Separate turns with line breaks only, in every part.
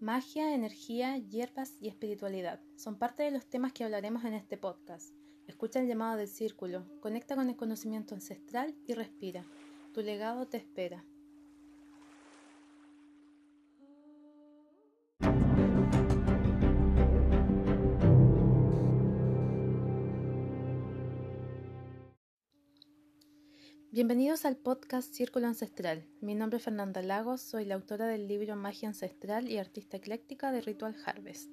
Magia, energía, hierbas y espiritualidad son parte de los temas que hablaremos en este podcast. Escucha el llamado del círculo, conecta con el conocimiento ancestral y respira. Tu legado te espera. Bienvenidos al podcast Círculo Ancestral. Mi nombre es Fernanda Lagos, soy la autora del libro Magia Ancestral y artista ecléctica de Ritual Harvest.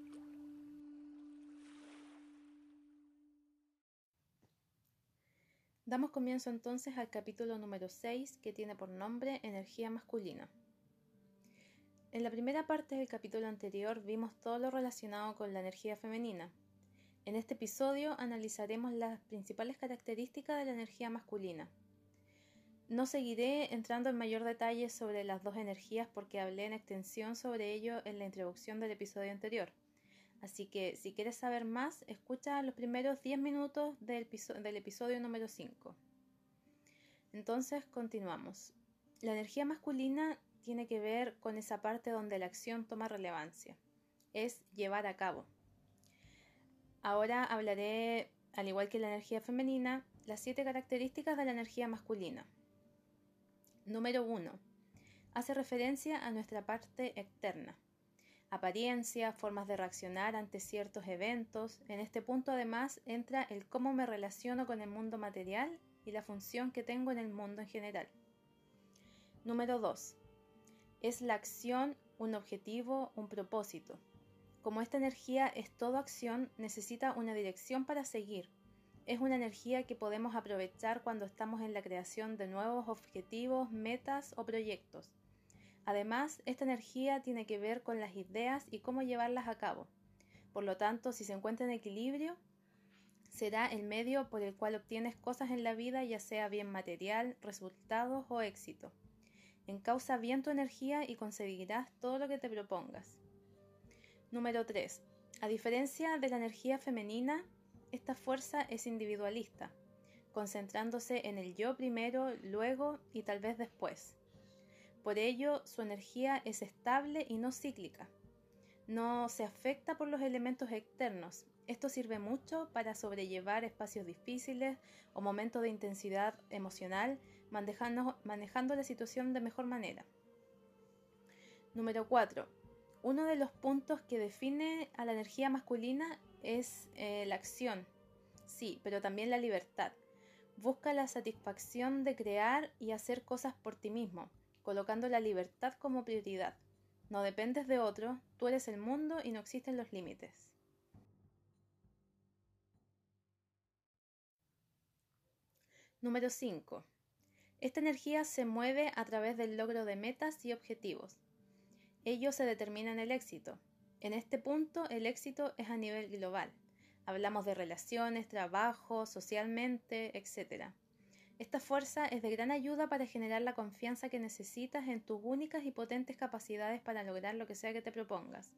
Damos comienzo entonces al capítulo número 6 que tiene por nombre Energía masculina. En la primera parte del capítulo anterior vimos todo lo relacionado con la energía femenina. En este episodio analizaremos las principales características de la energía masculina no seguiré entrando en mayor detalle sobre las dos energías porque hablé en extensión sobre ello en la introducción del episodio anterior. Así que si quieres saber más, escucha los primeros 10 minutos del, episodio número 5. Entonces, continuamos. La energía masculina tiene que ver con esa parte donde la acción toma relevancia. Es llevar a cabo. Ahora hablaré, al igual que la energía femenina, las siete características de la energía masculina. Número 1. Hace referencia a nuestra parte externa. Apariencia, formas de reaccionar ante ciertos eventos. En este punto además entra el cómo me relaciono con el mundo material y la función que tengo en el mundo en general. Número 2. Es la acción un objetivo, un propósito. Como esta energía es todo acción, necesita una dirección para seguir, es una energía que podemos aprovechar cuando estamos en la creación de nuevos objetivos, metas o proyectos. Además, esta energía tiene que ver con las ideas y cómo llevarlas a cabo. Por lo tanto, si se encuentra en equilibrio, será el medio por el cual obtienes cosas en la vida, ya sea bien material, resultados o éxito. Encausa bien tu energía y conseguirás todo lo que te propongas. Número 3. A diferencia de la energía femenina, esta fuerza es individualista, concentrándose en el yo primero, luego y tal vez después. Por ello, su energía es estable y no cíclica. No se afecta por los elementos externos. Esto sirve mucho para sobrellevar espacios difíciles o momentos de intensidad emocional, manejando, la situación de mejor manera. Número 4. Uno de los puntos que define a la energía masculina es eh, la acción, sí, pero también la libertad. Busca la satisfacción de crear y hacer cosas por ti mismo, colocando la libertad como prioridad. No dependes de otro, tú eres el mundo y no existen los límites. Número 5. Esta energía se mueve a través del logro de metas y objetivos. Ello se determina en el éxito. En este punto, el éxito es a nivel global. Hablamos de relaciones, trabajo, socialmente, etc. Esta fuerza es de gran ayuda para generar la confianza que necesitas en tus únicas y potentes capacidades para lograr lo que sea que te propongas.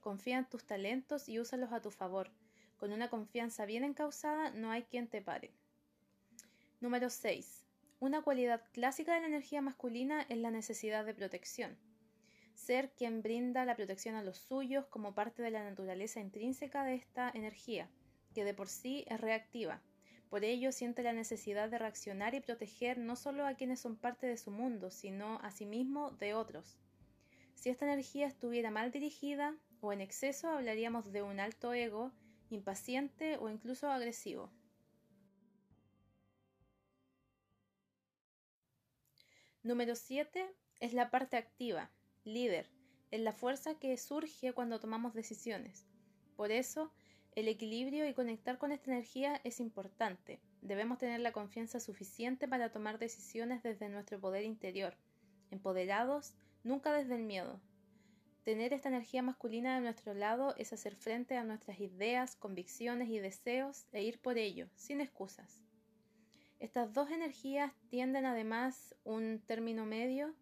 Confía en tus talentos y úsalos a tu favor. Con una confianza bien encausada no hay quien te pare. Número 6. Una cualidad clásica de la energía masculina es la necesidad de protección ser quien brinda la protección a los suyos como parte de la naturaleza intrínseca de esta energía, que de por sí es reactiva. Por ello siente la necesidad de reaccionar y proteger no solo a quienes son parte de su mundo, sino a sí mismo de otros. Si esta energía estuviera mal dirigida o en exceso, hablaríamos de un alto ego, impaciente o incluso agresivo. Número 7 es la parte activa, líder, es la fuerza que surge cuando tomamos decisiones. Por eso, el equilibrio y conectar con esta energía es importante. Debemos tener la confianza suficiente para tomar decisiones desde nuestro poder interior, empoderados, nunca desde el miedo. Tener esta energía masculina de nuestro lado es hacer frente a nuestras ideas, convicciones y deseos e ir por ello, sin excusas. Estas dos energías tienden además un término medio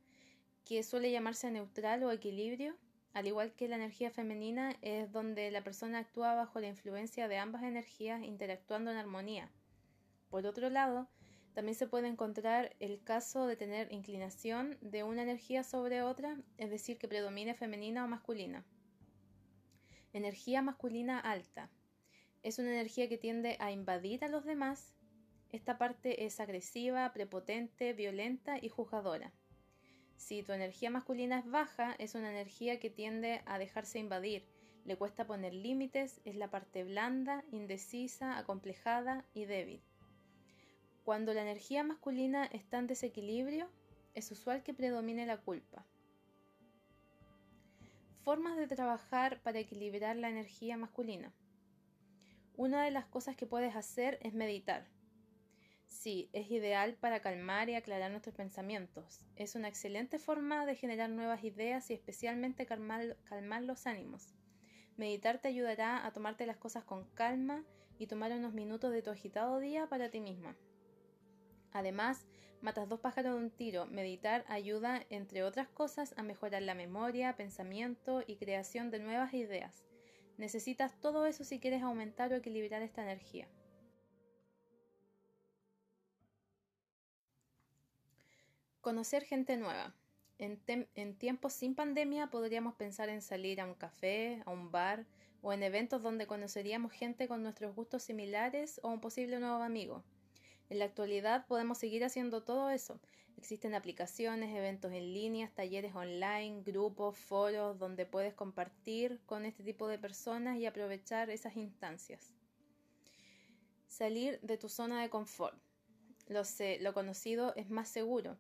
que suele llamarse neutral o equilibrio, al igual que la energía femenina es donde la persona actúa bajo la influencia de ambas energías interactuando en armonía. Por otro lado, también se puede encontrar el caso de tener inclinación de una energía sobre otra, es decir, que predomine femenina o masculina. Energía masculina alta. Es una energía que tiende a invadir a los demás. Esta parte es agresiva, prepotente, violenta y juzgadora. Si tu energía masculina es baja, es una energía que tiende a dejarse invadir, le cuesta poner límites, es la parte blanda, indecisa, acomplejada y débil. Cuando la energía masculina está en desequilibrio, es usual que predomine la culpa. Formas de trabajar para equilibrar la energía masculina. Una de las cosas que puedes hacer es meditar. Sí, es ideal para calmar y aclarar nuestros pensamientos. Es una excelente forma de generar nuevas ideas y especialmente calmar, los ánimos. Meditar te ayudará a tomarte las cosas con calma y tomar unos minutos de tu agitado día para ti misma. Además, matas dos pájaros de un tiro. Meditar ayuda, entre otras cosas, a mejorar la memoria, pensamiento y creación de nuevas ideas. Necesitas todo eso si quieres aumentar o equilibrar esta energía. Conocer gente nueva. En, tiempos sin pandemia podríamos pensar en salir a un café, a un bar o en eventos donde conoceríamos gente con nuestros gustos similares o un posible nuevo amigo. En la actualidad podemos seguir haciendo todo eso. Existen aplicaciones, eventos en línea, talleres online, grupos, foros donde puedes compartir con este tipo de personas y aprovechar esas instancias. Salir de tu zona de confort. Lo sé, lo conocido es más seguro.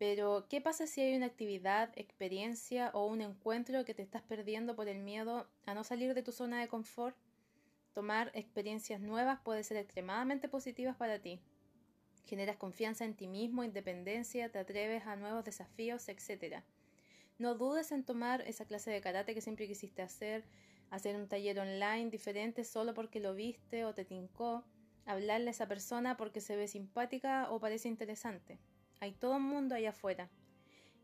Pero, ¿qué pasa si hay una actividad, experiencia o un encuentro que te estás perdiendo por el miedo a no salir de tu zona de confort? Tomar experiencias nuevas puede ser extremadamente positivas para ti. Generas confianza en ti mismo, independencia, te atreves a nuevos desafíos, etc. No dudes en tomar esa clase de karate que siempre quisiste hacer, hacer un taller online diferente solo porque lo viste o te tincó, hablarle a esa persona porque se ve simpática o parece interesante. Hay todo un mundo allá afuera.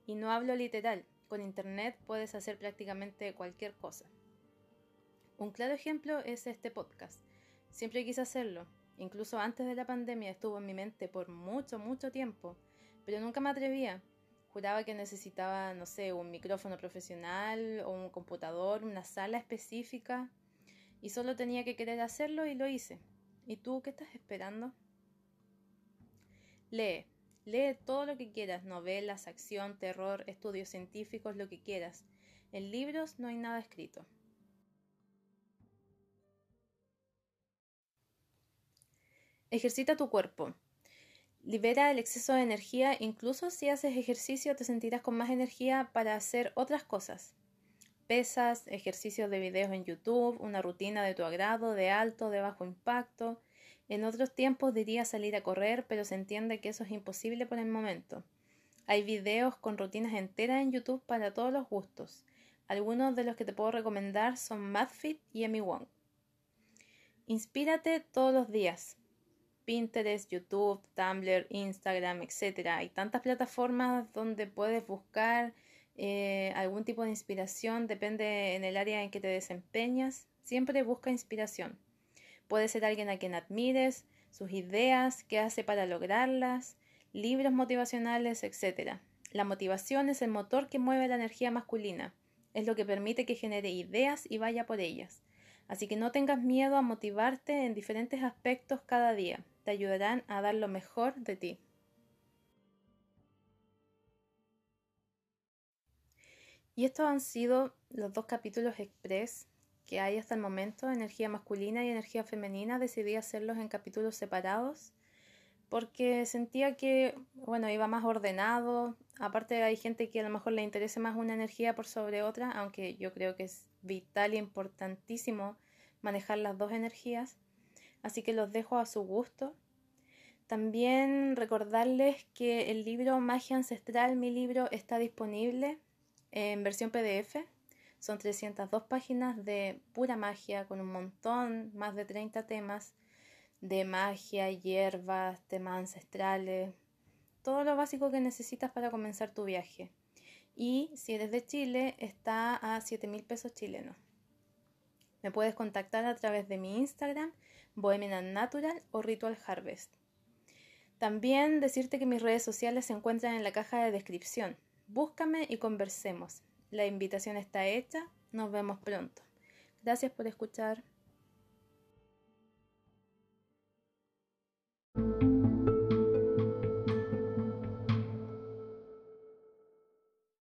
Y no hablo literal, con Internet puedes hacer prácticamente cualquier cosa. Un claro ejemplo es este podcast. Siempre quise hacerlo, incluso antes de la pandemia estuvo en mi mente por mucho, mucho tiempo, pero nunca me atrevía. Juraba que necesitaba, no sé, un micrófono profesional o un computador, una sala específica, y solo tenía que querer hacerlo y lo hice. ¿Y tú qué estás esperando? Lee, Lee todo lo que quieras, novelas, acción, terror, estudios científicos, lo que quieras. En libros no hay nada escrito. Ejercita tu cuerpo. Libera el exceso de energía, incluso si haces ejercicio te sentirás con más energía para hacer otras cosas. Pesas, ejercicios de videos en YouTube, una rutina de tu agrado, de alto, de bajo impacto, en otros tiempos diría salir a correr, pero se entiende que eso es imposible por el momento. Hay videos con rutinas enteras en YouTube para todos los gustos. Algunos de los que te puedo recomendar son MadFit y Emi Wong. Inspírate todos los días. Pinterest, YouTube, Tumblr, Instagram, etc. Hay tantas plataformas donde puedes buscar eh, algún tipo de inspiración, depende en el área en que te desempeñas. Siempre busca inspiración. Puede ser alguien a quien admires, sus ideas, qué hace para lograrlas, libros motivacionales, etc. La motivación es el motor que mueve la energía masculina, es lo que permite que genere ideas y vaya por ellas. Así que no tengas miedo a motivarte en diferentes aspectos cada día, te ayudarán a dar lo mejor de ti. Y estos han sido los dos capítulos express que hay hasta el momento, energía masculina y energía femenina, decidí hacerlos en capítulos separados porque sentía que, bueno, iba más ordenado. Aparte hay gente que a lo mejor le interese más una energía por sobre otra, aunque yo creo que es vital e importantísimo manejar las dos energías. Así que los dejo a su gusto. También recordarles que el libro Magia Ancestral, mi libro, está disponible en versión PDF son 302 páginas de pura magia con un montón, más de 30 temas de magia, hierbas, temas ancestrales, todo lo básico que necesitas para comenzar tu viaje. Y si eres de Chile, está a 7 mil pesos chilenos. Me puedes contactar a través de mi Instagram, Bohemian Natural o Ritual Harvest. También decirte que mis redes sociales se encuentran en la caja de descripción. Búscame y conversemos. La invitación está hecha. Nos vemos pronto. Gracias por escuchar.